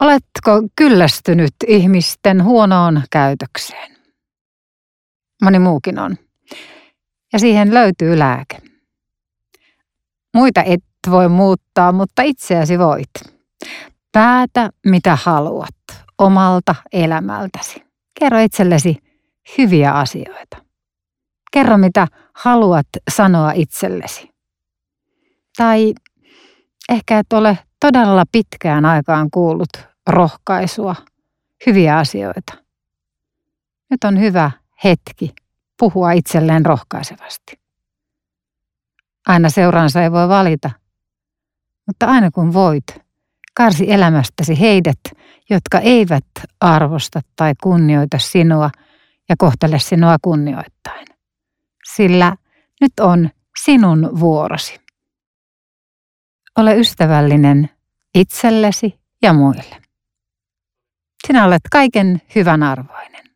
Oletko kyllästynyt ihmisten huonoon käytökseen? Moni muukin on. Ja siihen löytyy lääke. Muita et voi muuttaa, mutta itseäsi voit. Päätä, mitä haluat omalta elämältäsi. Kerro itsellesi hyviä asioita. Kerro, mitä haluat sanoa itsellesi. Tai ehkä et ole todella pitkään aikaan kuullut rohkaisua, hyviä asioita. Nyt on hyvä hetki puhua itselleen rohkaisevasti. Aina seuraansa ei voi valita, mutta aina kun voit, karsi elämästäsi heidät, jotka eivät arvosta tai kunnioita sinua ja kohtele sinua kunnioittain. Sillä nyt on sinun vuorosi. Ole ystävällinen itsellesi ja muille. Sinä olet kaiken hyvän arvoinen.